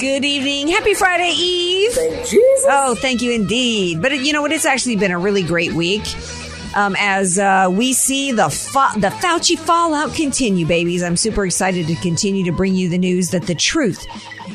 Good evening. Happy Friday Eve. Thank Jesus. Oh, thank you indeed. But you know what? It's actually been a really great week. Um, as uh, we see the fa- the Fauci fallout continue, babies. I'm super excited to continue to bring you the news that the truth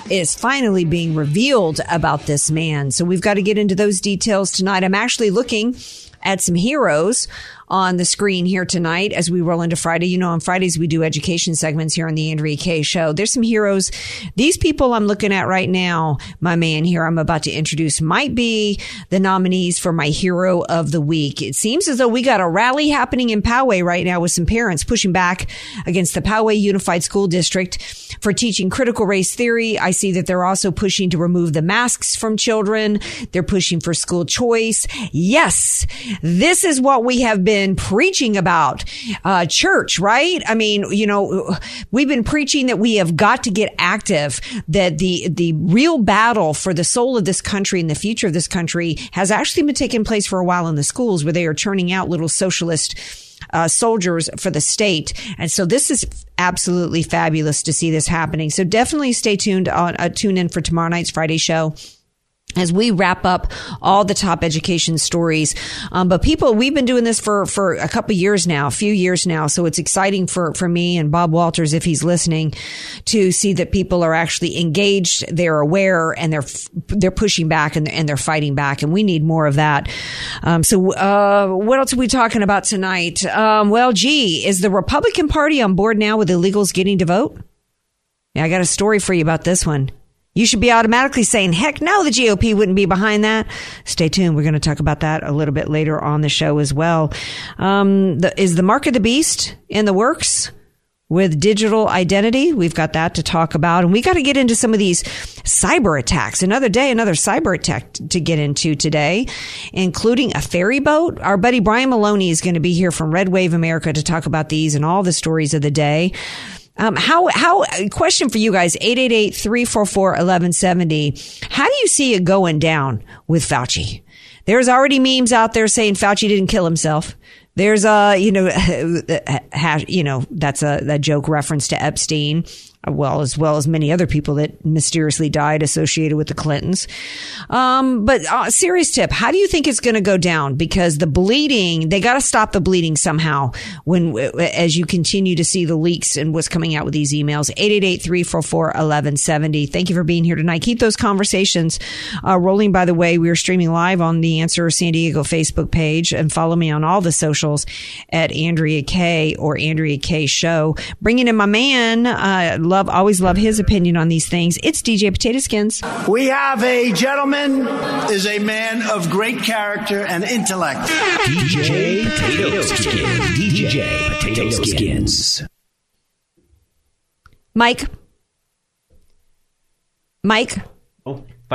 is finally being revealed about this man. So we've got to get into those details tonight. I'm actually looking at some heroes on the screen here tonight as we roll into Friday. You know, on Fridays we do education segments here on the Andrea Kaye show. There's some heroes. These people I'm looking at right now, my man here I'm about to introduce might be the nominees for my hero of the week. It seems as though we got a rally happening in Poway right now with some parents pushing back against the Poway Unified School District for teaching critical race theory. I see that they're also pushing to remove the masks from children. They're pushing for school choice. Yes, this is what we have been preaching about uh, church, right? I mean, you know, we've been preaching that we have got to get active, that the, the real battle for the soul of this country and the future of this country has actually been taking place for a while in the schools where they are churning out little socialist uh, soldiers for the state. And so this is absolutely fabulous to see this happening. So definitely stay tuned on, uh, tune in for tomorrow night's Friday show as we wrap up all the top education stories. Um, but people, we've been doing this for, for a couple years now, a few years now. So it's exciting for, for me and Bob Walters, if he's listening, to see that people are actually engaged, they're aware, and they're, they're pushing back and, and they're fighting back. And we need more of that. Um, so, uh, what else are we talking about tonight? Um, well, gee, is the Republican Party on board now with illegals getting to vote? Yeah, I got a story for you about this one. You should be automatically saying, heck no, the GOP wouldn't be behind that. Stay tuned. We're going to talk about that a little bit later on the show as well. Um, the, is the mark of the beast in the works? With digital identity, we've got that to talk about. And we got to get into some of these cyber attacks. Another day, another cyber attack to get into today, including a ferry boat. Our buddy Brian Maloney is going to be here from Red Wave America to talk about these and all the stories of the day. Um, how, how, question for you guys, 888-344-1170. How do you see it going down with Fauci? There's already memes out there saying Fauci didn't kill himself. There's a, you know, you know, that's a, that joke reference to Epstein well as well as many other people that mysteriously died associated with the Clintons. Um, but uh, serious tip: How do you think it's going to go down? Because the bleeding, they got to stop the bleeding somehow. When as you continue to see the leaks and what's coming out with these emails, 888-344-1170. Thank you for being here tonight. Keep those conversations uh, rolling. By the way, we are streaming live on the Answer San Diego Facebook page, and follow me on all the socials at Andrea Kaye or Andrea Kaye Show. Bringing in my man. Uh, love, always love his opinion on these things. It's DJ Potato Skins. We have a gentleman is a man of great character and intellect. DJ Potato Skins. DJ Potato Skins. Mike. Mike.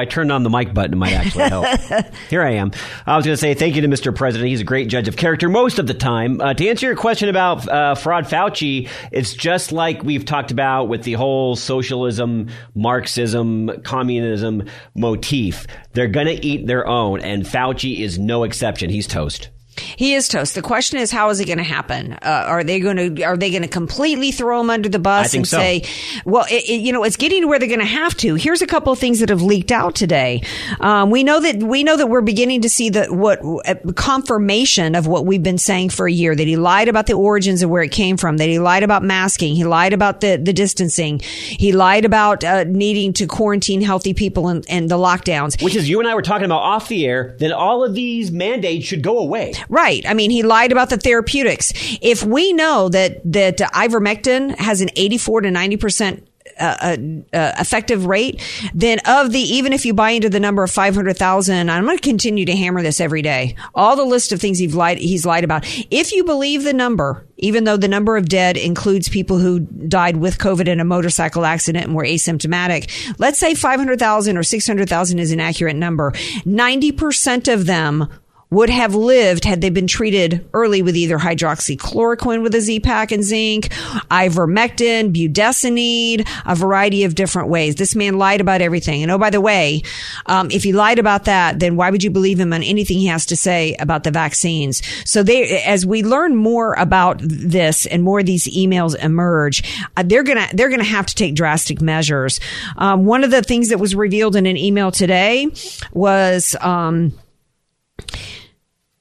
I turned on the mic button, it might actually help. Here I am. I was going to say thank you to Mr. President. He's a great judge of character most of the time. Uh, to answer your question about uh, fraud Fauci, it's just like we've talked about with the whole socialism, Marxism, communism motif. They're going to eat their own, and Fauci is no exception. He's toast. He is toast. The question is, how is it going to happen? Uh, are they going to are they going to completely throw him under the bus and so. say, well, it, it- you know, it's getting to where they're going to have to. Here's a couple of things that have leaked out today. Um, we know that we know that we're beginning to see the what uh, confirmation of what we've been saying for a year. That he lied about the origins of where it came from. That he lied about masking. He lied about the the distancing. He lied about uh, needing to quarantine healthy people and, and the lockdowns. Which is you and I were talking about off the air. Then all of these mandates should go away. Right. I mean, he lied about the therapeutics. If we know that that ivermectin has an 84 to 90 percent uh, uh, uh, effective rate, then of the even if you buy into the number of 500,000, I'm going to continue to hammer this every day. All the list of things he's lied he's lied about. If you believe the number, even though the number of dead includes people who died with COVID in a motorcycle accident and were asymptomatic, let's say 500,000 or 600,000 is an accurate number. 90% of them would have lived had they been treated early with either hydroxychloroquine with a Z pack and zinc, ivermectin, budesonide, a variety of different ways. This man lied about everything. And oh, by the way, um, if he lied about that, then why would you believe him on anything he has to say about the vaccines? So they, as we learn more about this and more of these emails emerge, uh, they're gonna they're gonna have to take drastic measures. Um, one of the things that was revealed in an email today was. Um,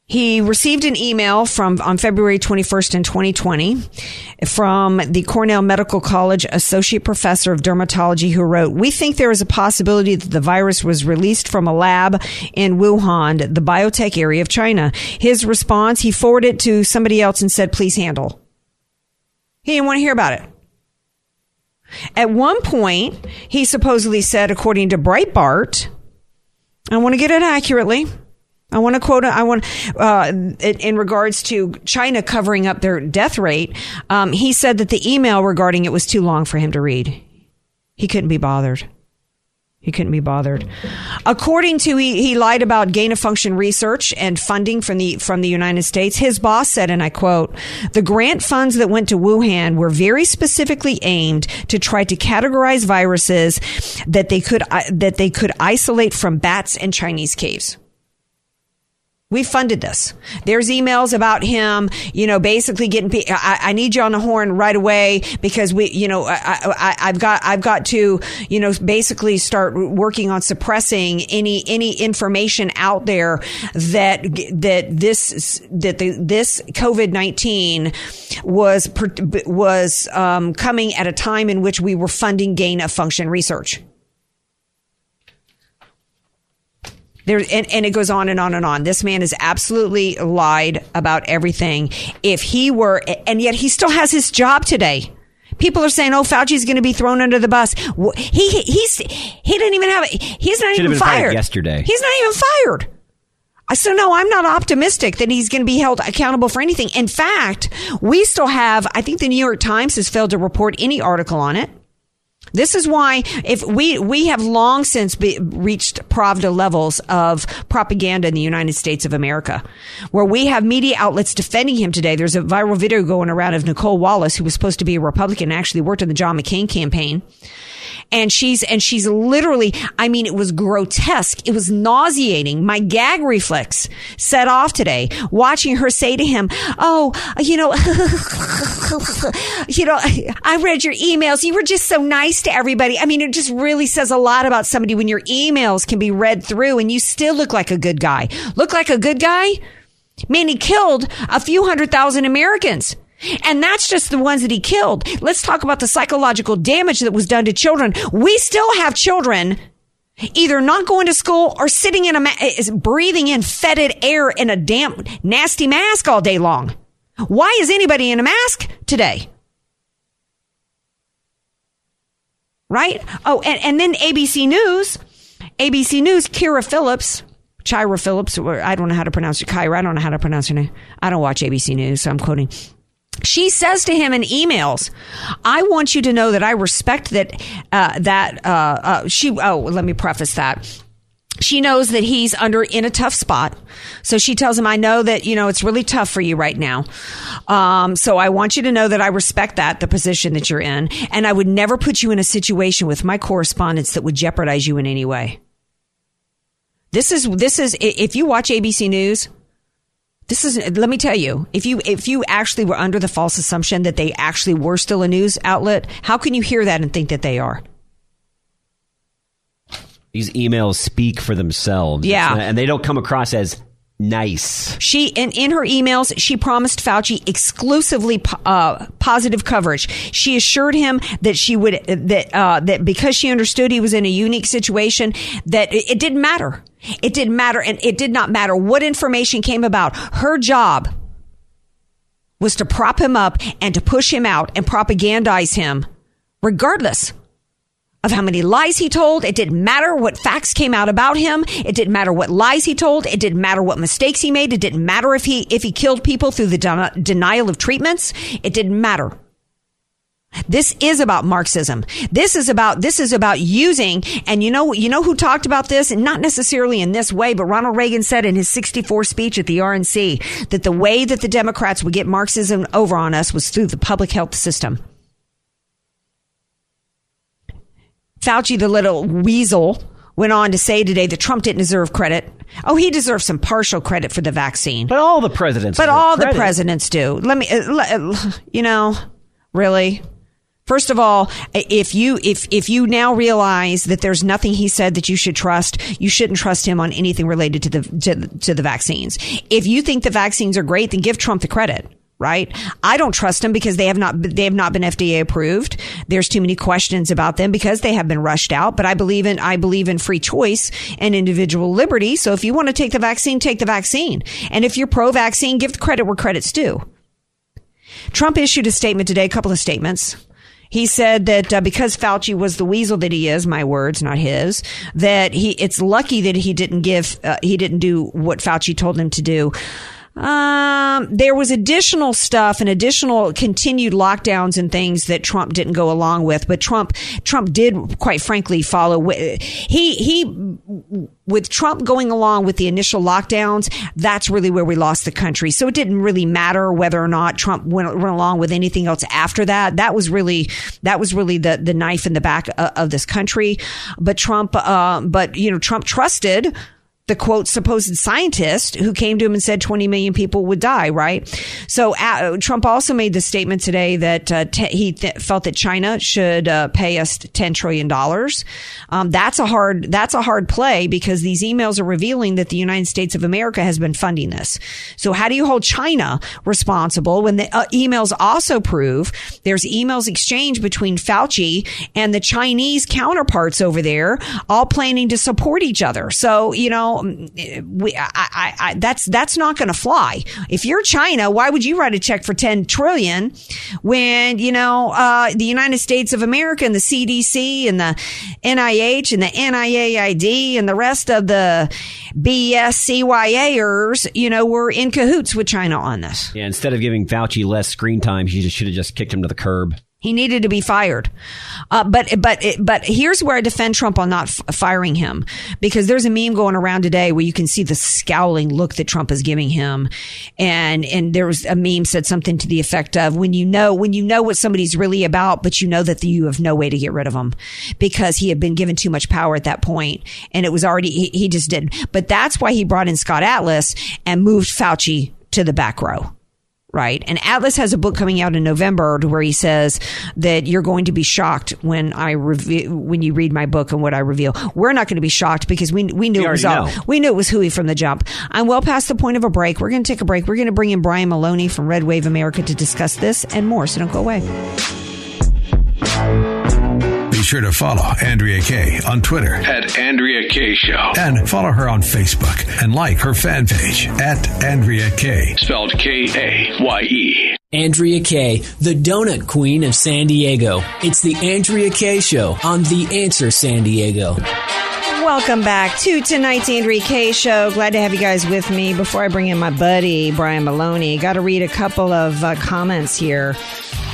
he received an email from on February 21st in 2020 from the Cornell Medical College associate professor of dermatology who wrote, "We think there is a possibility that the virus was released from a lab in Wuhan, the biotech area of China." His response, he forwarded it to somebody else and said, "Please handle." He didn't want to hear about it. At one point, he supposedly said, according to Breitbart, I want to get it accurately. I want to quote. I want uh, in, regards to China covering up their death rate. Um, he said that the email regarding it was too long for him to read. He couldn't be bothered. He couldn't be bothered. According to he, he lied about gain of function research and funding from the from the United States. His boss said, and I quote, "The grant funds that went to Wuhan were very specifically aimed to try to categorize viruses that they could uh, that they could isolate from bats and Chinese caves." We funded this. There's emails about him, you know, basically getting. I, I need you on the horn right away because we, you know, I, I've got, I've got to, you know, basically start working on suppressing any any information out there that that this that the, this COVID nineteen was was um, coming at a time in which we were funding gain of function research. There, and, and it goes on and on and on. This man has absolutely lied about everything. If he were, and yet he still has his job today. People are saying, "Oh, Fauci's going to be thrown under the bus." He he's he didn't even have it. He's not Should even fired fired yesterday. He's not even fired. So no, I'm not optimistic that he's going to be held accountable for anything. In fact, we still have. I think the New York Times has failed to report any article on it. This is why if we we have long since be, reached Pravda levels of propaganda in the United States of America, where we have media outlets defending him today. There's a viral video going around of Nicolle Wallace, who was supposed to be a Republican, actually worked in the John McCain campaign. And she's, and she's literally, I mean, it was grotesque. It was nauseating. My gag reflex set off today watching her say to him, Oh, you know, you know, I read your emails. You were just so nice to everybody. I mean, it just really says a lot about somebody when your emails can be read through and you still look like a good guy. Look like a good guy? Man, he killed a few hundred thousand Americans. And that's just the ones that he killed. Let's talk about the psychological damage that was done to children. We still have children either not going to school or sitting in a ma- breathing in fetid air in a damp, nasty mask all day long. Why is anybody in a mask today? Right? Oh, and, and then ABC News, ABC News, Kira Phillips, Kyra Phillips, I don't know how to pronounce it. Kyra, I don't know how to pronounce her name. I don't watch ABC News, so I'm quoting. She says to him in emails, "I want you to know that I respect that. Uh, that uh, uh, she. Oh, let me preface that." She knows that he's under in a tough spot. So she tells him, I know that, you know, it's really tough for you right now. Um, so I want you to know that I respect that, the position that you're in. And I would never put you in a situation with my correspondence that would jeopardize you in any way. This is, this is, if you watch ABC News, This is let me tell you, if you if you actually were under the false assumption that they actually were still a news outlet, how can you hear that and think that they are? These emails speak for themselves. Yeah. and they don't come across as nice. She and in her emails, she promised Fauci exclusively uh, positive coverage. She assured him that she would that uh, that because she understood he was in a unique situation, that it, it didn't matter. It didn't matter, and it did not matter what information came about. Her job was to prop him up and to push him out and propagandize him, regardless of how many lies he told. It didn't matter what facts came out about him. It didn't matter what lies he told. It didn't matter what mistakes he made. It didn't matter if he if he killed people through the den- denial of treatments. It didn't matter. This is about Marxism. This is about this is about using and you know you know who talked about this not necessarily in this way but Ronald Reagan said in his 64 speech at the RNC that the way that the Democrats would get Marxism over on us was through the public health system. Fauci, the little weasel, went on to say today that Trump didn't deserve credit. Oh, he deserves some partial credit for the vaccine. But all the presidents. But all credit. the presidents do. Let me, uh, uh, you know, really. First of all, if you if if you now realize that there's nothing he said that you should trust, you shouldn't trust him on anything related to the to, to the vaccines. If you think the vaccines are great, then give Trump the credit right? I don't trust them because they have not they have not been FDA approved. There's too many questions about them because they have been rushed out, but I believe in I believe in free choice and individual liberty. So if you want to take the vaccine, take the vaccine. And if you're pro vaccine, give the credit where credit's due. Trump issued a statement today, a couple of statements. He said that uh, because Fauci was the weasel that he is, my words, not his, that he it's lucky that he didn't give uh, he didn't do what Fauci told him to do. Um, there was additional stuff and additional continued lockdowns and things that Trump didn't go along with, but Trump, Trump did quite frankly follow. He, he, with Trump going along with the initial lockdowns, that's really where we lost the country. So it didn't really matter whether or not Trump went, went along with anything else after that. That was really, that was really the, the knife in the back of, of this country. But Trump, uh, but you know, Trump trusted the quote supposed scientist who came to him and said 20 million people would die, right? So uh, Trump also made the statement today that uh, he th- felt that China should uh, pay us 10 trillion dollars. Um, that's a hard that's a hard play because these emails are revealing that the United States of America has been funding this. So how do you hold China responsible when the uh, emails also prove there's emails exchanged between Fauci and the Chinese counterparts over there, all planning to support each other. So you know, we, I, I, I, that's that's not going to fly. If you're China, why would you write a check for ten trillion when you know uh, the United States of America and the CDC and the NIH and the NIAID and the rest of the BS CYAers, you know, were in cahoots with China on this. Yeah, instead of giving Fauci less screen time, he should have just kicked him to the curb. He needed to be fired. Uh, but, but, but here's where I defend Trump on not f- firing him because there's a meme going around today where you can see the scowling look that Trump is giving him. And, and there was a meme said something to the effect of when you know, when you know what somebody's really about, but you know that the, you have no way to get rid of him because he had been given too much power at that point and it was already, he, he just didn't. But that's why he brought in Scott Atlas and moved Fauci to the back row right? And Atlas has a book coming out in November where he says that you're going to be shocked when I review when you read my book and what I reveal. We're not going to be shocked because we we knew We it was all, we knew it was Huey from the jump. I'm well past the point of a break. We're going to take a break. We're going to bring in Brian Maloney from Red Wave America to discuss this and more. So don't go away. Be sure to follow Andrea Kaye on Twitter At Andrea Kaye Show. and follow her on Facebook and like her fan page at Andrea Kaye. Spelled K A Y E. Andrea Kaye, the donut queen of San Diego. It's the Andrea Kaye Show on The Answer San Diego. Welcome back to tonight's Kaye show. Glad to have you guys with me. Before I bring in my buddy Brian Maloney, got to read a couple of uh, comments here.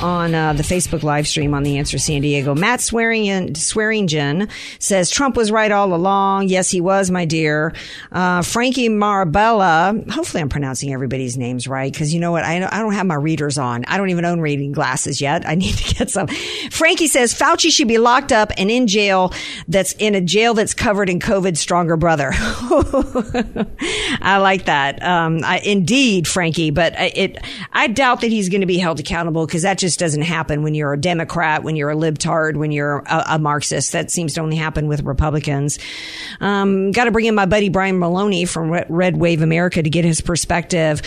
on uh, the Facebook live stream on the Answer San Diego. Matt Swearingen, Swearingen says Trump was right all along. Yes, he was, my dear. Uh, Frankie Marabella. Hopefully, I'm pronouncing everybody's names right because you know what? I, I don't have my readers on. I don't even own reading glasses yet. I need to get some. Frankie says Fauci should be locked up and in jail. That's in a jail that's covered in COVID. Stronger brother. I like that. Um, I, indeed, Frankie. But it, I doubt that he's going to be held accountable because that just doesn't happen when you're a Democrat, when you're a libtard, when you're a, a Marxist. That seems to only happen with Republicans. Um, Got to bring in my buddy Brian Maloney from Red Wave America to get his perspective.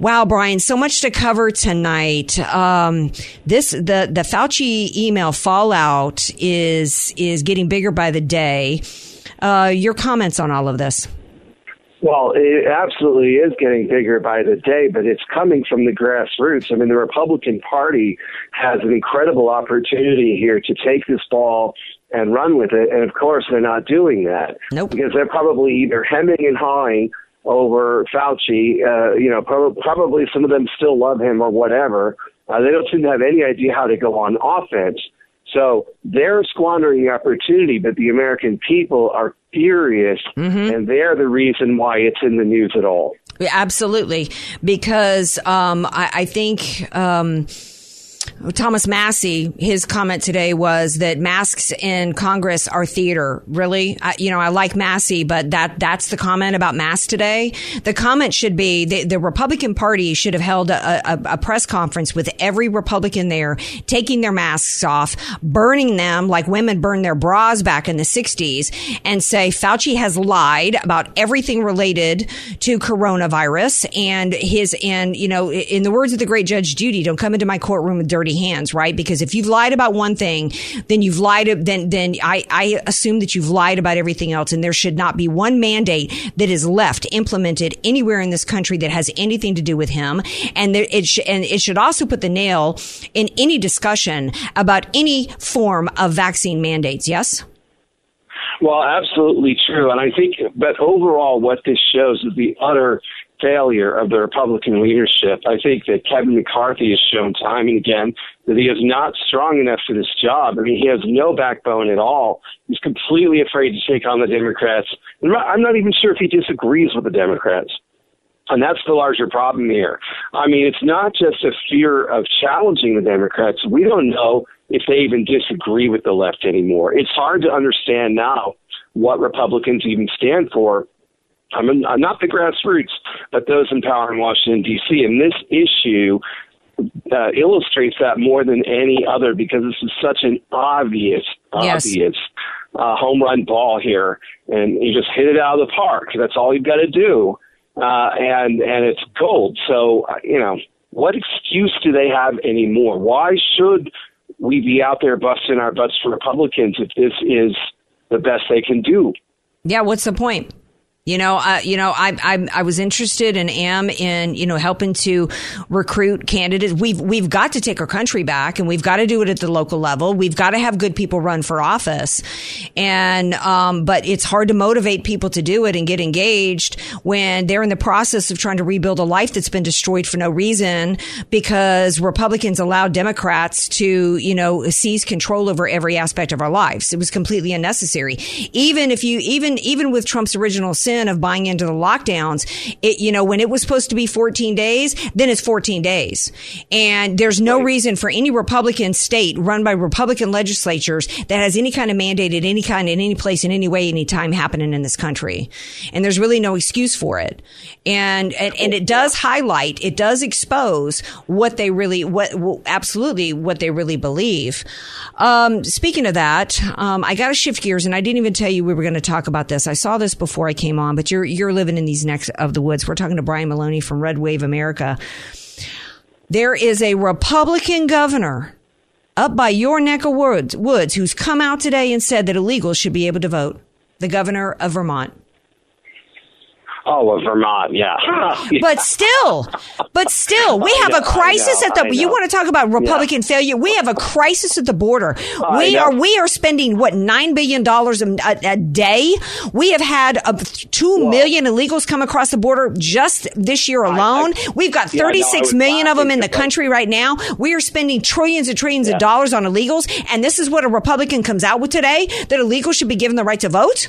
Wow, Brian, so much to cover tonight. Um, this the the Fauci email fallout is is getting bigger by the day. Uh, your comments on all of this? Well, it absolutely is getting bigger by the day, but it's coming from the grassroots. I mean, the Republican Party has an incredible opportunity here to take this ball and run with it. And of course, they're not doing that. Nope. Because they're probably either hemming and hawing over Fauci. Uh, you know, pro- probably some of them still love him or whatever. Uh, they don't seem to have any idea how to go on offense. So they're squandering the opportunity, but the American people are furious, Mm-hmm. and they're the reason why it's in the news at all. Yeah, Absolutely, because um, I, I think. Um, Thomas Massie, his comment today was that masks in Congress are theater. Really, I, you know, I like Massie, but that that's the comment about masks today. The comment should be the, the Republican Party should have held a, a, a press conference with every Republican there, taking their masks off, burning them like women burned their bras back in the '60s, and say Fauci has lied about everything related to coronavirus and his and you know, in the words of the great Judge Judy, don't come into my courtroom with dirty hands, right? Because if you've lied about one thing, then you've lied. Then then I I assume that you've lied about everything else, and there should not be one mandate that is left implemented anywhere in this country that has anything to do with him. And there, it sh- and it should also put the nail in any discussion about any form of vaccine mandates. Yes. Well, absolutely true. And I think, but overall, what this shows is the utter failure of the Republican leadership. I think that Kevin McCarthy has shown time and again that he is not strong enough for this job. I mean, he has no backbone at all. He's completely afraid to take on the Democrats. I'm not even sure if he disagrees with the Democrats. And that's the larger problem here. I mean, it's not just a fear of challenging the Democrats. We don't know if they even disagree with the left anymore. It's hard to understand now what Republicans even stand for. I'm, in, I'm not the grassroots, but those in power in Washington, D.C. And this issue uh, illustrates that more than any other because this is such an obvious, Yes. obvious uh, home run ball here. And you just hit it out of the park. That's all you've got to do uh, and and it's gold. So uh, you know, what excuse do they have anymore? Why should we be out there busting our butts for Republicans if this is the best they can do? Yeah, what's the point? You know, uh, you know, I, I I was interested and am in you know helping to recruit candidates. We've we've got to take our country back, and we've got to do it at the local level. We've got to have good people run for office, and um, but it's hard to motivate people to do it and get engaged when they're in the process of trying to rebuild a life that's been destroyed for no reason because Republicans allowed Democrats to you know seize control over every aspect of our lives. It was completely unnecessary. Even if you even even with Trump's original sin of buying into the lockdowns, it, you know, when it was supposed to be 14 days, then it's 14 days. And there's no reason for any Republican state run by Republican legislatures that has any kind of mandate at any kind, in any place, in any way, any time happening in this country. And there's really no excuse for it. And, and, and it does highlight, it does expose what they really, what, absolutely what they really believe. Um, speaking of that, um, I got to shift gears and I didn't even tell you we were going to talk about this. I saw this before I came on, but you're, you're living in these necks of the woods. We're talking to Brian Maloney from Red Wave America. There is a Republican governor up by your neck of woods, woods who's come out today and said that illegals should be able to vote. The governor of Vermont. Oh, well, Vermont, yeah. But still, but still, we have know, a crisis I at the. You want to talk about Republican failure? We have a crisis at the border. we know. are we are spending what nine billion dollars a, a day. We have had uh, two million illegals come across the border just this year alone. We've got Yeah, I thirty six was million of them in the I- country right now. We are spending trillions and trillions of dollars on illegals, and this is what a Republican comes out with today: that illegals should be given the right to vote.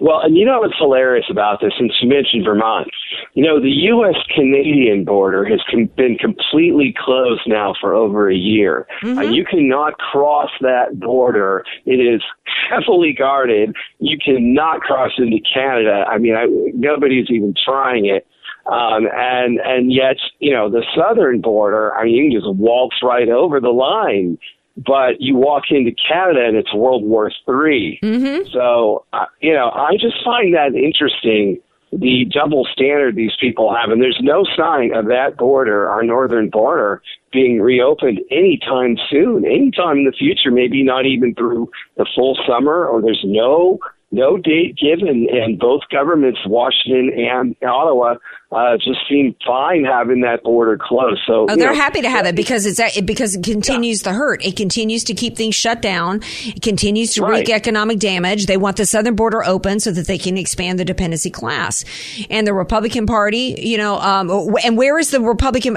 Well, and you know what's hilarious about this, since you mentioned Vermont, you know, the U.S. Canadian border has com- been completely closed now for over a year. Mm-hmm. Uh, you cannot cross that border. It is heavily guarded. You cannot cross into Canada. I mean, I, nobody's even trying it. Um, and and yet, you know, the southern border. I mean, you can just waltz right over the line, but you walk into Canada and it's World War 3 Mm-hmm. So, uh, you know, I just find that interesting. The double standard these people have, and there's no sign of that border, our northern border, being reopened anytime soon, anytime in the future. Maybe not even through the full summer, or there's no no date given, and both governments, Washington and Ottawa, uh, just seem fine having that border closed. So Oh, they're know, happy to have it because it's it, because it continues to hurt. It continues to keep things shut down. It continues to wreak economic damage. They want the southern border open so that they can expand the dependency class. And the Republican Party, you know, um, and where is the Republican?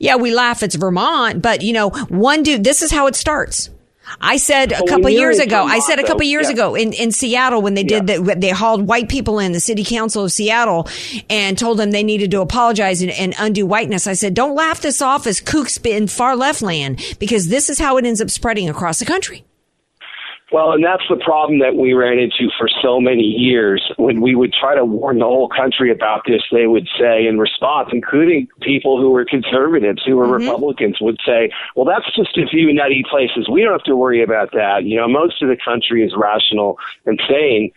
Yeah, we laugh. It's Vermont, but you know, one dude. This is how it starts. I said a couple years ago. I said a couple years yeah. ago in, in Seattle when they did that. They hauled white people in the city council of Seattle and told them they needed to apologize and, and undo whiteness. I said, don't laugh this off as kooks in far left land because this is how it ends up spreading across the country. Well, and that's the problem that we ran into for so many years. When we would try to warn the whole country about this, they would say in response, including people who were conservatives, who were mm-hmm. Republicans, would say, well, that's just a few nutty places. We don't have to worry about that. You know, most of the country is rational and sane.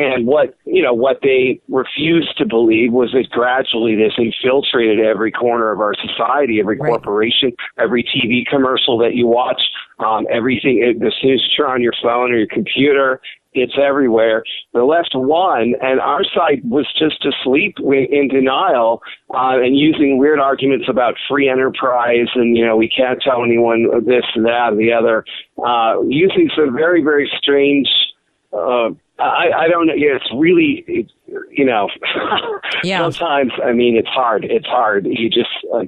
And what you know, what they refused to believe was that gradually this infiltrated every corner of our society, every corporation, every TV commercial that you watch, um, everything. It, as soon as you're on your phone or your computer, it's everywhere. The left won, and our side was just asleep in denial uh, and using weird arguments about free enterprise and you know we can't tell anyone this and that and the other, uh, using some very very strange. Uh, I, I don't know. Yeah, it's really, it, you know, Yeah. sometimes, I mean, it's hard. It's hard. You just, uh,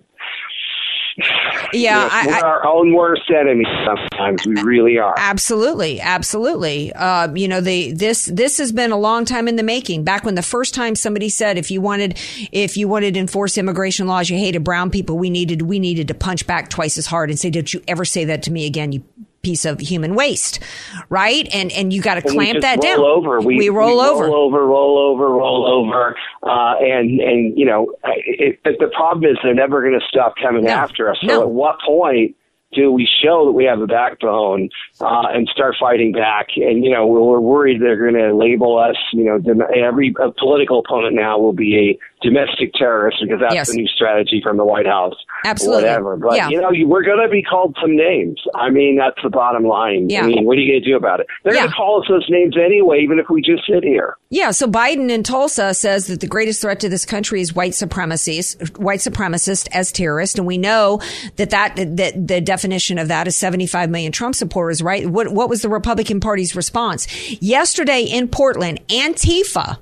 Yeah, you know, I- we're I- our own worst enemy sometimes. We really are. Absolutely, absolutely. Uh, you know, the this this has been a long time in the making. Back when the first time somebody said if you wanted if you wanted to enforce immigration laws, you hated brown people, we needed we needed to punch back twice as hard and say, "Don't you ever say that to me again, you." Piece of human waste right and and you got to we clamp that roll down Over. We, roll over roll over, roll over, roll over, uh, and and you know, it, it, the problem is they're never going to stop coming after us. So No. at what point? Do we show that we have a backbone uh, and start fighting back? And you know we're, we're worried they're going to label us. You know, every political opponent now will be a domestic terrorist because that's Yes. the new strategy from the White House. Absolutely. whatever. But Yeah. you know, you, we're going to be called some names. I mean, that's the bottom line. Yeah. I mean, what are you going to do about it? They're going to call us those names anyway, even if we just sit here. Yeah, so Biden in Tulsa says that the greatest threat to this country is white supremacists, white supremacists as terrorists, and we know that that, that the definition of that is 75 million Trump supporters, right? What what was the Republican Party's response yesterday in Portland? Antifa.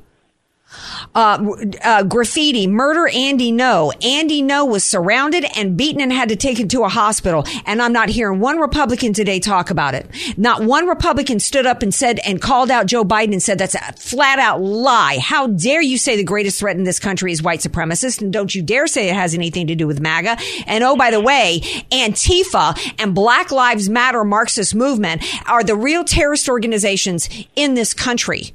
Uh, uh, graffiti, murder Andy Ngo. Andy Ngo was surrounded and beaten and had to take him to a hospital. And I'm not hearing one Republican today talk about it. Not one Republican stood up and said and called out Joe Biden and said that's a flat out lie. How dare you say the greatest threat in this country is white supremacists? And don't you dare say it has anything to do with MAGA. And oh, by the way, Antifa and Black Lives Matter Marxist movement are the real terrorist organizations in this country.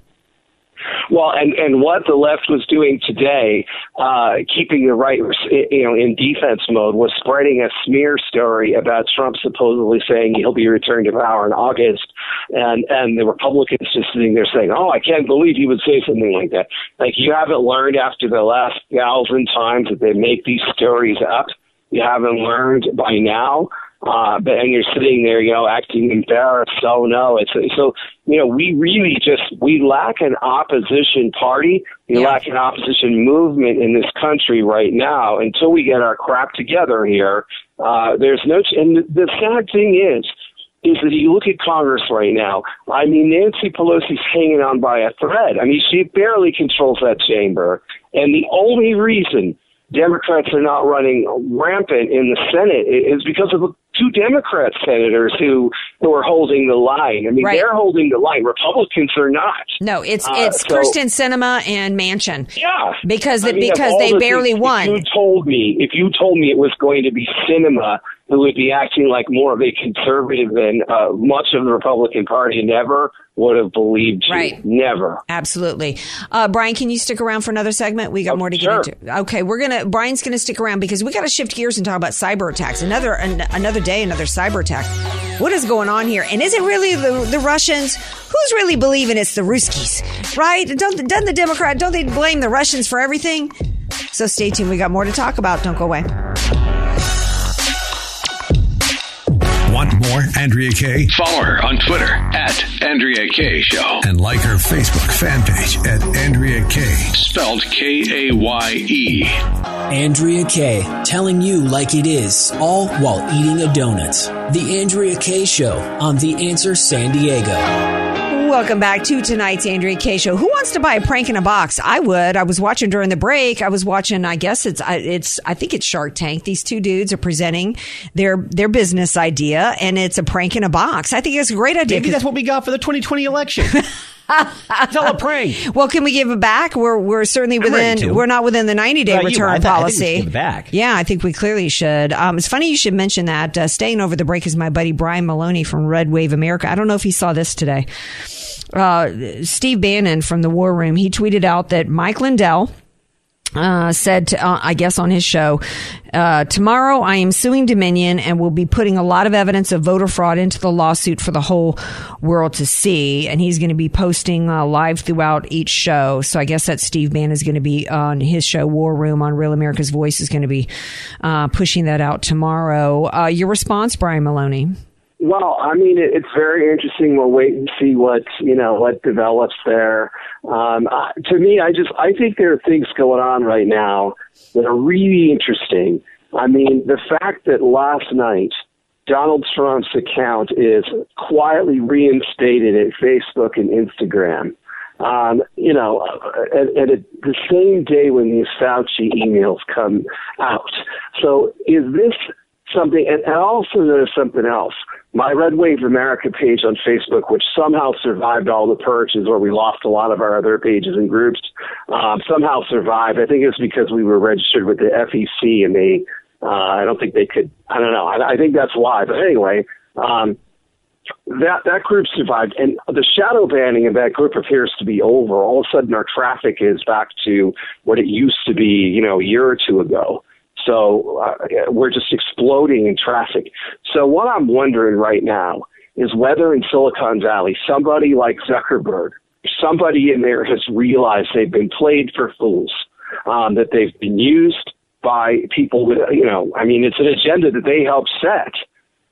Well, and and what the left was doing today, uh, keeping the right, you know, in defense mode, was spreading a smear story about Trump supposedly saying he'll be returned to power in August, and and the Republicans just sitting there saying, "Oh, I can't believe he would say something like that." Like you haven't learned after the last thousand times that they make these stories up. You haven't learned by now. Uh, but and you're sitting there, you know, acting embarrassed. Oh no, it's so you know we really just we lack an opposition party. We Yeah. lack an opposition movement in this country right now. Until we get our crap together here, uh, there's no. Ch- and the, the sad thing is is that you look at Congress right now. I mean, Nancy Pelosi's hanging on by a thread. I mean, she barely controls that chamber. And the only reason Democrats are not running rampant in the Senate is because of two Democrat senators who who are holding the line. I mean, Right. they're holding the line. Republicans are not. No, it's Uh, it's so- Kyrsten Sinema and Manchin. Yeah, because I mean, because they the barely won. If you told me, if you told me it was going to be Sinema who would be acting like more of a conservative than uh, much of the Republican Party, never would have believed you. Right. Never. Absolutely. Uh, Brian, can you stick around for another segment? We got more to sure. get into. Okay, we're gonna. Brian's gonna stick around because we got to shift gears and talk about cyber attacks. Another an, another day, another cyber attack. What is going on here? And is it really the the Russians? Who's really believing it's the Ruskies? Right? Don't doesn't the Democrat? Don't they blame the Russians for everything? So stay tuned. We got more to talk about. Don't go away. More Andrea Kaye? Follow her on Twitter at Andrea Kaye Show. And like her Facebook fan page at Andrea Kaye. Spelled K A Y E. Andrea Kaye, telling you like it is, all while eating a donut. The Andrea Kaye Show on The Answer San Diego. Welcome back to tonight's Andrea Kaye show. Who wants to buy a prank in a box? I would. I was watching during the break. I was watching. I guess it's. I- It's. I think it's Shark Tank. These two dudes are presenting their their business idea, and it's a prank in a box. I think it's a great idea. Maybe that's what we got for the 2020 election. it's all a prank. well, can we give it back? We're we're certainly within. We're not within the ninety day Well, return I thought- I think we policy. should give it back. Yeah, I think we clearly should. Um, it's funny you should mention that. Uh, staying over the break is my buddy Brian Maloney from Red Wave America. I don't know if he saw this today. Uh, Steve Bannon from the War Room. He tweeted out that Mike Lindell uh, said, to, uh, I guess on his show, uh, tomorrow I am suing Dominion and will be putting a lot of evidence of voter fraud into the lawsuit for the whole world to see. And he's going to be posting uh, live throughout each show. So I guess that Steve Bannon is going to be on his show, War Room on Real America's Voice, is going to be uh, pushing that out tomorrow. Uh, your response, Brian Maloney? Well, I mean, it, it's very interesting. We'll wait and see what you know what develops there. Um, uh, to me, I just I think there are things going on right now that are really interesting. I mean, the fact that last night Donald Trump's account is quietly reinstated at Facebook and Instagram. Um, you know, uh, at, at a, the same day when these Fauci emails come out. So is this something? And, and also there's something else. My Red Wave America page on Facebook, which somehow survived all the purges where we lost a lot of our other pages and groups, um, somehow survived. I think it's because we were registered with the FEC and they, uh, I don't think they could, I don't know. I, I think that's why. But anyway, um, that that group survived, and the shadow banning of that group appears to be over. All of a sudden, our traffic is back to what it used to be, you know, a year or two ago. So uh, we're just exploding in traffic. So what I'm wondering right now is whether in Silicon Valley somebody like Zuckerberg, somebody in there has realized they've been played for fools, um, that they've been used by people with, you know, I mean, it's an agenda that they helped set.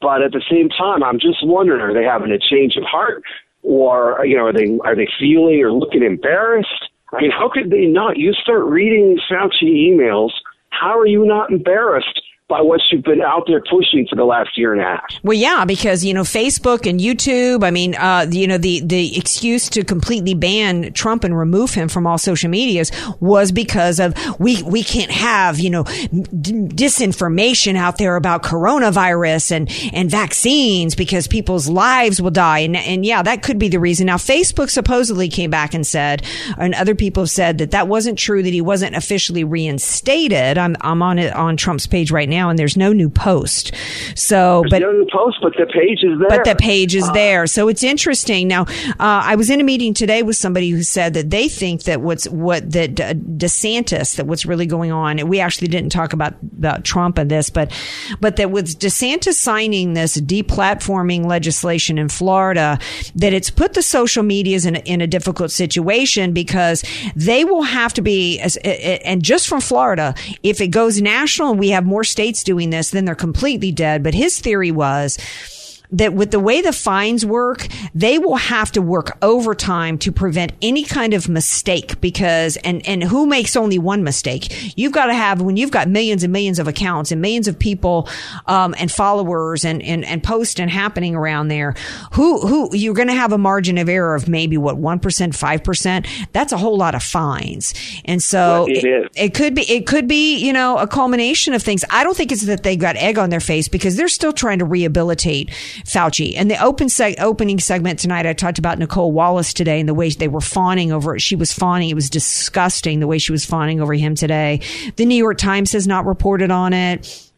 But at the same time, I'm just wondering: Are they having a change of heart, or you know, are they are they feeling or looking embarrassed? I mean, how could they not? You start reading Fauci emails. How are you not embarrassed by what you've been out there pushing for the last year and a half? Well, yeah, because you know Facebook and YouTube. I mean, uh, you know the the excuse to completely ban Trump and remove him from all social medias was because of we we can't have you know d- disinformation out there about coronavirus and and vaccines because people's lives will die. And and yeah, that could be the reason. Now, Facebook supposedly came back and said, and other people have said that that wasn't true. That he wasn't officially reinstated. I'm I'm on it on Trump's page right now, and there's no new post. So, There's but no new post, but the page is there. but the page is Uh, there, so it's interesting. Now, uh, I was in a meeting today with somebody who said that they think that what's what that DeSantis that what's really going on. and We actually didn't talk about about Trump and this, but but that with DeSantis signing this deplatforming legislation in Florida, that it's put the social medias in a, in a difficult situation because they will have to be as and just from Florida, if it goes national, and we have more states states doing this, then they're completely dead. But his theory was that with the way the fines work, they will have to work overtime to prevent any kind of mistake because, and, and who makes only one mistake? You've got to have, when you've got millions and millions of accounts and millions of people, um, and followers and, and, and posts and happening around there, who, who, you're going to have a margin of error of maybe what, 1%, 5%. That's a whole lot of fines. And so Well, it is. it could be it could be you know a culmination of things i don't think it's that they got egg on their face because they're still trying to rehabilitate fauci. And the open opening segment tonight i talked about nicolle wallace today and the way they were fawning over it. She was fawning it was disgusting the way she was fawning over him today. The new york times has not reported on it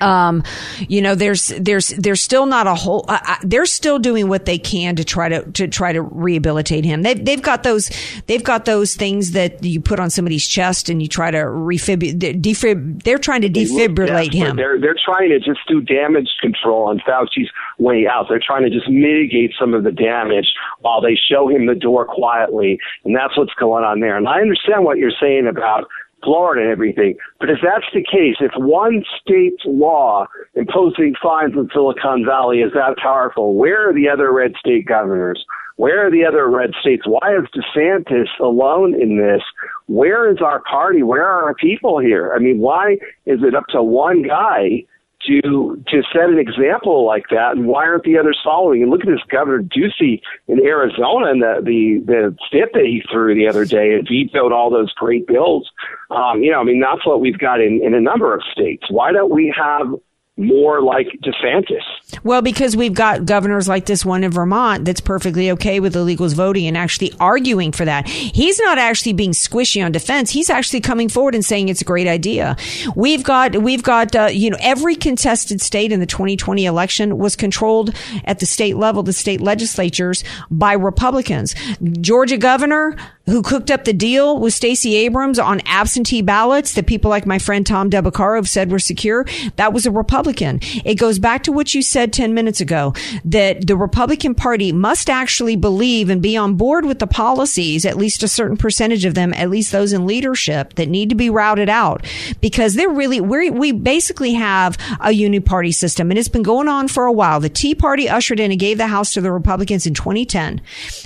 um, you know, there's, there's, there's still not a whole, uh, they're still doing what they can to try to, to try to rehabilitate him. They've, they've got those, they've got those things that you put on somebody's chest and you try to refib, defib, they're trying to defibrillate him. They're they're trying to just do damage control on Fauci's way out. They're trying to just mitigate some of the damage while they show him the door quietly, and that's what's going on there. And I understand what you're saying about Florida and everything, but if that's the case, if one state's law imposing fines in Silicon Valley is that powerful, where are the other red state governors? Where are the other red states? Why is DeSantis alone in this? Where is our party? Where are our people here? I mean, why is it up to one guy to to set an example like that, and why aren't the others following? And look at this Governor Ducey in Arizona and the the the fit that he threw the other day and vetoed all those great bills. Um, you know, I mean, that's what we've got in in a number of states. Why don't we have more like DeSantis? Well, because we've got governors like this one in Vermont that's perfectly okay with illegals voting and actually arguing for that. He's not actually being squishy on defense. He's actually coming forward and saying it's a great idea. We've got, we've got, uh, you know, every contested state in the 2020 election was controlled at the state level, the state legislatures by Republicans. Georgia governor, who cooked up the deal with Stacey Abrams on absentee ballots that people like my friend Tom Del Beccaro have said were secure, that was a Republican. It goes back to what you said 10 minutes ago, that the Republican Party must actually believe and be on board with the policies, at least a certain percentage of them, at least those in leadership that need to be routed out because they're really, we we basically have a uniparty system and it's been going on for a while. The Tea Party ushered in and gave the House to the Republicans in 2010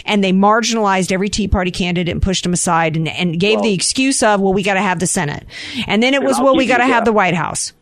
and they marginalized every Tea Party candidate and pushed them aside and, and gave the excuse of, well, we got to have the Senate. And then it was, well, we got to have the White House.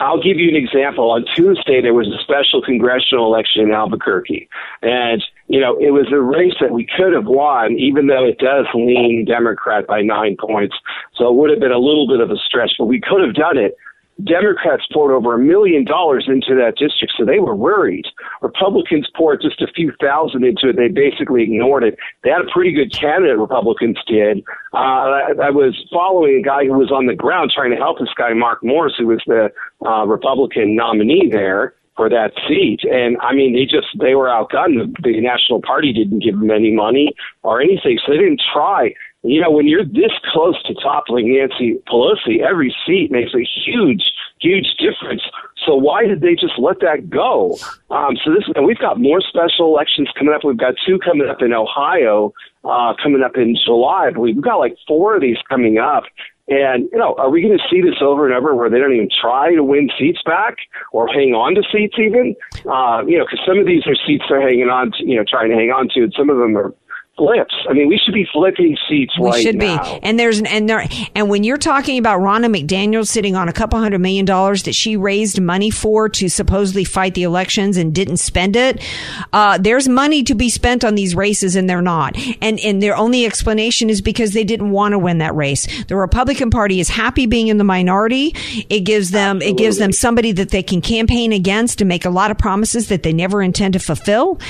I'll give you an example. On Tuesday, there was a special congressional election in Albuquerque. And, you know, it was a race that we could have won, even though it does lean Democrat by nine points. So it would have been a little bit of a stretch, but we could have done it. Democrats poured over a million dollars into that district, so they were worried. Republicans poured just a few thousand into it. They basically ignored it. They had a pretty good candidate, Republicans did. Uh, I, I was following a guy who was on the ground trying to help this guy, Mark Moores, who was the uh, Republican nominee there for that seat. And I mean, they just, they were outgunned. The, the National Party didn't give them any money or anything, so they didn't try. You know, when you're this close to toppling Nancy Pelosi, every seat makes a huge, huge difference. So why did they just let that go? Um, so this, and we've got more special elections coming up. We've got two coming up in Ohio, uh, coming up in July. Believe we've got like four of these coming up. And, you know, are we going to see this over and over where they don't even try to win seats back or hang on to seats even? Uh, you know, because some of these are seats they're hanging on to, you know, trying to hang on to, and some of them are flips. I mean, we should be flipping seats We right should now. be. And there's an, and there and when you're talking about Ronna McDaniel sitting on a couple hundred million dollars that she raised money for to supposedly fight the elections and didn't spend it, uh, there's money to be spent on these races and they're not. And and their only explanation is because they didn't want to win that race. The Republican Party is happy being in the minority. It gives them it gives them somebody that they can campaign against and make a lot of promises that they never intend to fulfill.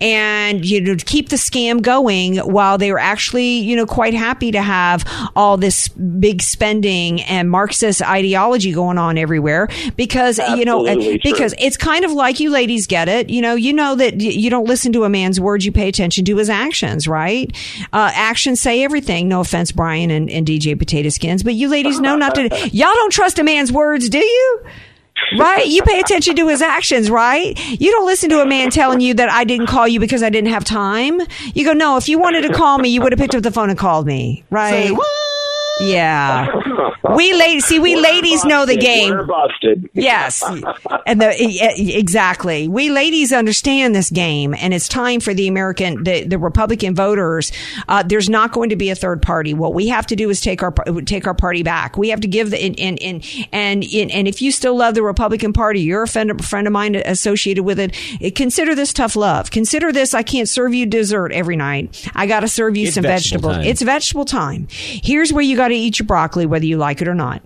And you know, keep the scam going while they were actually, you know, quite happy to have all this big spending and Marxist ideology going on everywhere because, you know, Absolutely true. because it's kind of like you ladies get it. You know, you know that you don't listen to a man's words, you pay attention to his actions, right? Uh, actions say everything. No offense, Brian and, and DJ Potato Skins, but you ladies know not to, y'all don't trust a man's words, do you? Right? You pay attention to his actions, right? You don't listen to a man telling you that I didn't call you because I didn't have time. You go, no, if you wanted to call me, you would have picked up the phone and called me, right? Yeah. We ladies, see, we We're ladies know the game. We're busted. Yes, and the exactly. We ladies understand this game, and it's time for the American, the, the Republican voters. Uh, there's not going to be a third party. What we have to do is take our take our party back. We have to give the and and and and, and if you still love the Republican Party, you're a friend, friend of mine associated with it. eh, Consider this tough love. Consider this. I can't serve you dessert every night. I got to serve you It's some vegetable vegetables. time. It's vegetable time. Here's where you got to eat your broccoli, whether you like it or not.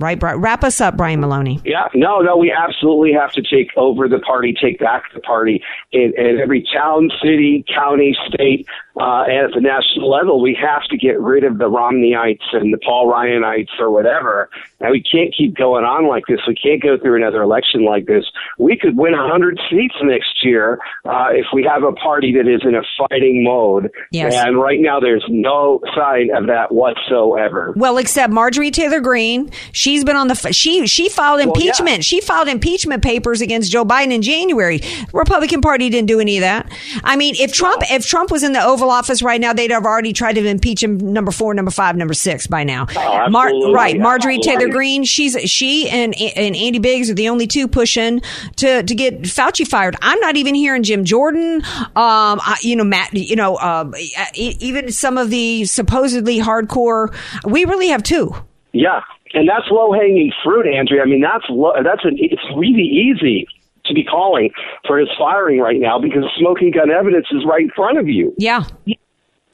Right? Wrap us up, Brian Maloney. Yeah, no, no, we absolutely have to take over the party, take back the party in, in every town, city, county, state, uh, and at the national level. We have to get rid of the Romneyites and the Paul Ryanites or whatever. And we can't keep going on like this. We can't go through another election like this. We could win hundred seats next year uh, if we have a party that is in a fighting mode. Yes. And right now, there's no sign of that whatsoever. Well, except Marjorie Taylor Greene, she's been on the f- she she filed Well, yeah. impeachment. She filed impeachment papers against Joe Biden in January. Republican Party didn't do any of that. I mean, if Trump if Trump was in the Oval Office right now, they'd have already tried to impeach him number four, number five, number six by now. Mar- right, Marjorie Taylor Greene, she's she and and Andy Biggs are the only two pushing to to get Fauci fired. I'm not even hearing Jim Jordan. Um, I, you know, Matt. You know, um, e- even some of the supposedly hardcore. We really have two. Yeah, and that's low hanging fruit, Andrea. I mean, that's low, that's an it's really easy to be calling for his firing right now because smoking gun evidence is right in front of you. Yeah.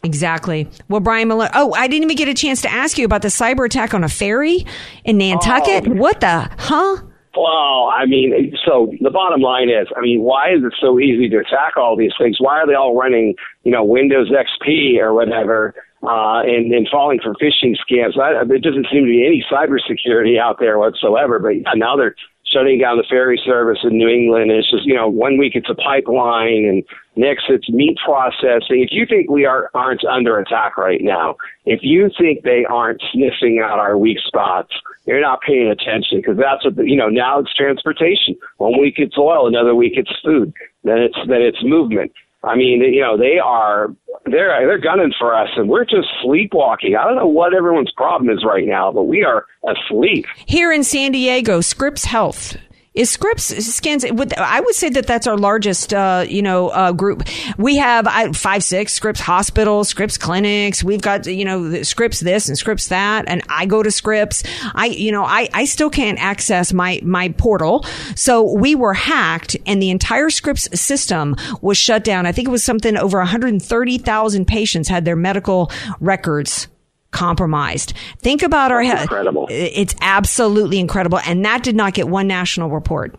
Exactly. Well, Brian Miller. Oh, I didn't even get a chance to ask you about the cyber attack on a ferry in Nantucket. Oh. What the? Huh? Well, I mean, so the bottom line is, I mean, why is it so easy to attack all these things? Why are they all running, you know, Windows XP or whatever, uh, and, and falling for phishing scams? I, there doesn't seem to be any cybersecurity out there whatsoever. But now they're shutting down the ferry service in New England. And it's just, you know, one week it's a pipeline and next it's meat processing. If you think we are, aren't under attack right now, if you think they aren't sniffing out our weak spots, you're not paying attention because that's what, the, you know, now it's transportation. One week it's oil, another week it's food, then it's, then it's movement. I mean, you know, they are they're they're gunning for us, and we're just sleepwalking. I don't know what everyone's problem is right now, but we are asleep. Here in San Diego, Scripps Health. Is Scripps scans? I would say that that's our largest, uh, you know, uh, group. We have I, five, six Scripps hospitals, Scripps clinics. We've got, you know, Scripps this and Scripps that, and I go to Scripps. I, you know, I, I still can't access my my portal. So we were hacked, and the entire Scripps system was shut down. I think it was something over 130,000 patients had their medical records compromised. Think about our That's incredible. It's absolutely incredible, and that did not get one national report.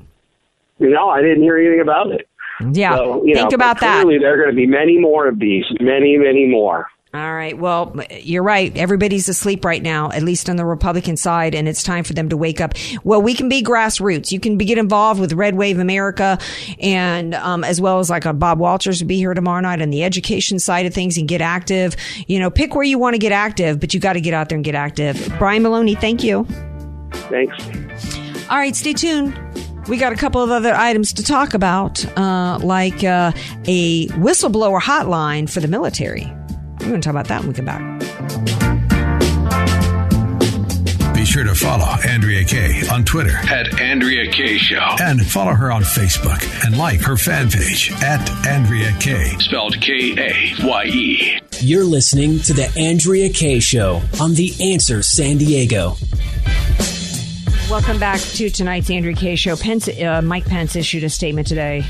Know, I didn't hear anything about it. Yeah, So, think know, about that. Clearly, there are going to be many more of these, many, many more. All right. Well, you're right. Everybody's asleep right now, at least on the Republican side, and it's time for them to wake up. Well, we can be grassroots. You can be, get involved with Red Wave America, and um, as well as like a Bob Walters will be here tomorrow night on the education side of things and get active. You know, pick where you want to get active, but you got to get out there and get active. Brian Maloney, thank you. Thanks. All right, stay tuned. We got a couple of other items to talk about, uh, like uh, a whistleblower hotline for the military. We're going to talk about that when we come back. Be sure to follow Andrea Kaye on Twitter At Andrea Kaye Show. and follow her on Facebook and like her fan page at Andrea Kaye. Spelled K A Y E. You're listening to The Andrea Kaye Show on The Answer San Diego. Welcome back to tonight's Andrea Kaye Show. Pence, uh, Mike Pence issued a statement today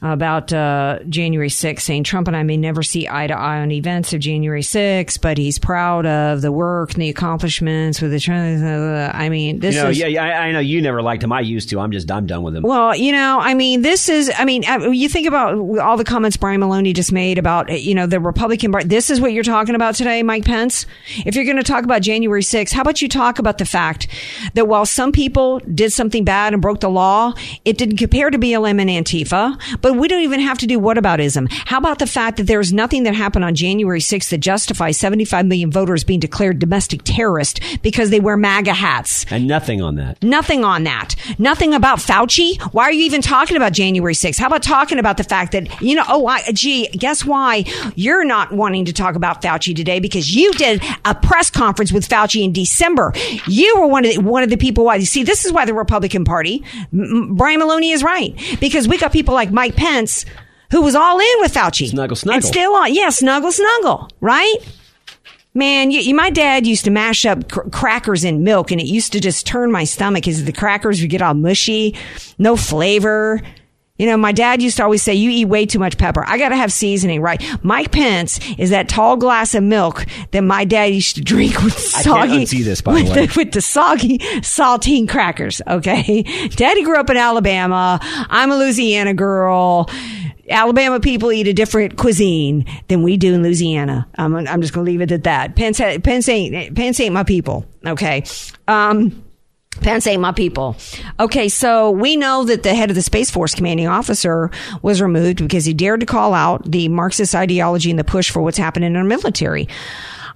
about uh, January 6th, saying Trump and I may never see eye to eye on events of January 6th, but he's proud of the work and the accomplishments with the. Uh, I mean, this you know, is. yeah, yeah, I, I know you never liked him. I used to. I'm just, I'm done with him. Well, you know, I mean, this is, I mean, uh, you think about all the comments Brian Maloney just made about, uh, you know, the Republican This is what you're talking about today, Mike Pence. If you're going to talk about January 6th, how about you talk about the fact that while some people did something bad and broke the law, it didn't compare to BLM and Antifa. But But we don't even have to do whataboutism. How about the fact that there's nothing that happened on January 6th that justifies 75 million voters being declared domestic terrorists because they wear MAGA hats? And nothing on that. Nothing on that. Nothing about Fauci. Why are you even talking about January 6th? How about talking about the fact that, you know, oh, I, gee, guess why you're not wanting to talk about Fauci today? Because you did a press conference with Fauci in December. You were one of the, one of the people why, you see, this is why the Republican Party, Brian Maloney is right. Because we got people like Mike Pence who was all in with Fauci. Snuggle, snuggle. And still on. Yeah, snuggle, snuggle, right? Man, you, you, my dad used to mash up cr- crackers in milk, and it used to just turn my stomach because the crackers would get all mushy, no flavor. You know, my dad used to always say, you eat way too much pepper. I got to have seasoning, right? Mike Pence is that tall glass of milk that my dad used to drink with I soggy, this, by with the way. with the soggy saltine crackers. Okay. Daddy grew up in Alabama. I'm a Louisiana girl. Alabama people eat a different cuisine than we do in Louisiana. I'm, I'm just going to leave it at that. Pence, Pence ain't, Pence ain't my people. Okay. Um, Pence ain't my people. Okay, so we know that the head of the Space Force commanding officer was removed because he dared to call out the Marxist ideology and the push for what's happening in our military.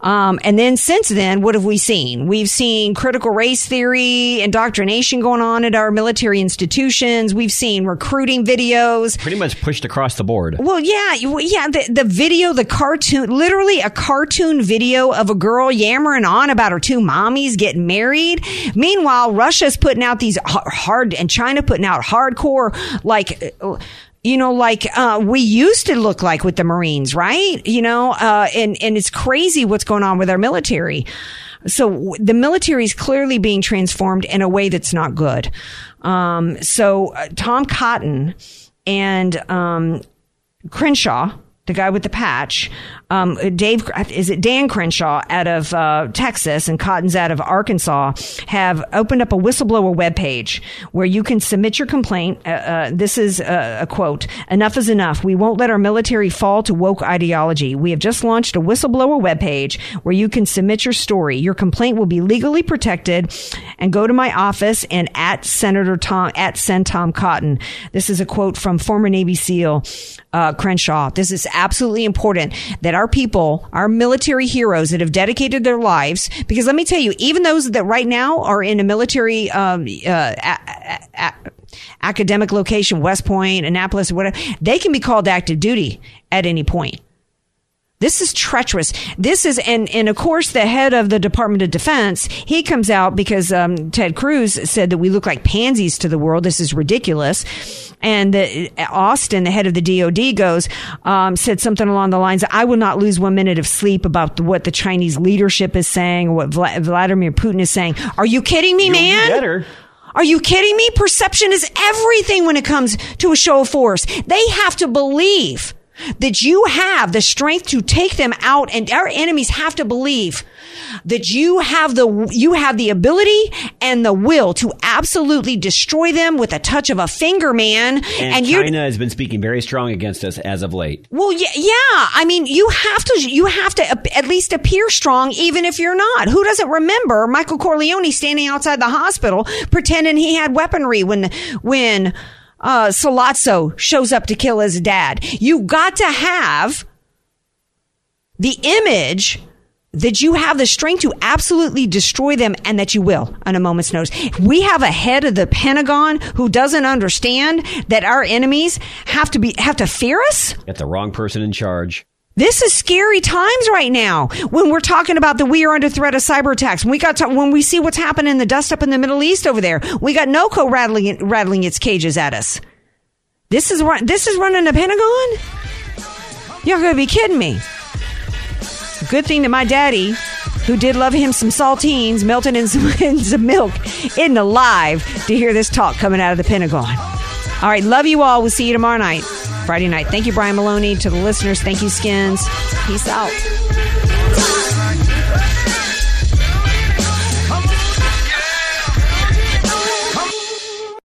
Um, and then since then, what have we seen? We've seen critical race theory, indoctrination going on at our military institutions. We've seen recruiting videos. Pretty much pushed across the board. Well, yeah, yeah. The, the video, the cartoon, literally a cartoon video of a girl yammering on about her two mommies getting married. Meanwhile, Russia's putting out these hard, and China putting out hardcore, like, uh, you know, like uh, we used to look like with the Marines, right? You know, uh, and and it's crazy what's going on with our military. So the military is clearly being transformed in a way that's not good. Um, so uh, Tom Cotton and um, Crenshaw, the guy with the patch, um, Dave, is it Dan Crenshaw out of uh, Texas and Cotton's out of Arkansas, have opened up a whistleblower webpage where you can submit your complaint. Uh, uh, this is a, a quote: "Enough is enough. We won't let our military fall to woke ideology. We have just launched a whistleblower webpage where you can submit your story. Your complaint will be legally protected, and go to my office and at Senator Tom at Send Tom Cotton. This is a quote from former Navy SEAL uh, Crenshaw. This is absolutely important that our people, our military heroes that have dedicated their lives, because let me tell you, even those that right now are in a military um, uh, a- a- academic location, West Point, Annapolis, whatever, they can be called active duty at any point. This is treacherous. This is, and, and of course, the head of the Department of Defense, he comes out because um, Ted Cruz said that we look like pansies to the world. This is ridiculous. And the, Austin, the head of the DOD, goes, um, said something along the lines, I will not lose one minute of sleep about what the Chinese leadership is saying or what Vla- Vladimir Putin is saying. Are you kidding me, man? better. Are you kidding me? Perception is everything when it comes to a show of force. They have to believe that you have the strength to take them out and our enemies have to believe that you have the you have the ability and the will to absolutely destroy them with a touch of a finger man And, you're China has been speaking very strong against us as of late. well, yeah, yeah. I mean, you have to, you have to at least appear strong, even if you're not. Who doesn't remember Michael Corleone standing outside the hospital pretending he had weaponry when, when, uh, Sollozzo shows up to kill his dad? You got to have the image that you have the strength to absolutely destroy them and that you will on a moment's notice. We have a head of the Pentagon who doesn't understand that our enemies have to be, have to fear us. Got the wrong person in charge. This is scary times right now when we're talking about that we are under threat of cyber attacks. When we got to, when we see what's happening in the dust up in the Middle East over there, we got NOCO rattling rattling its cages at us. This is this is running the Pentagon. You're gonna be kidding me. Good thing that my daddy, who did love him some saltines melted in some, in some milk, isn't alive to hear this talk coming out of the Pentagon. All right, love you all. We'll see you tomorrow night, Friday night. Thank you, Brian Maloney. To the listeners, thank you, Skins. Peace out.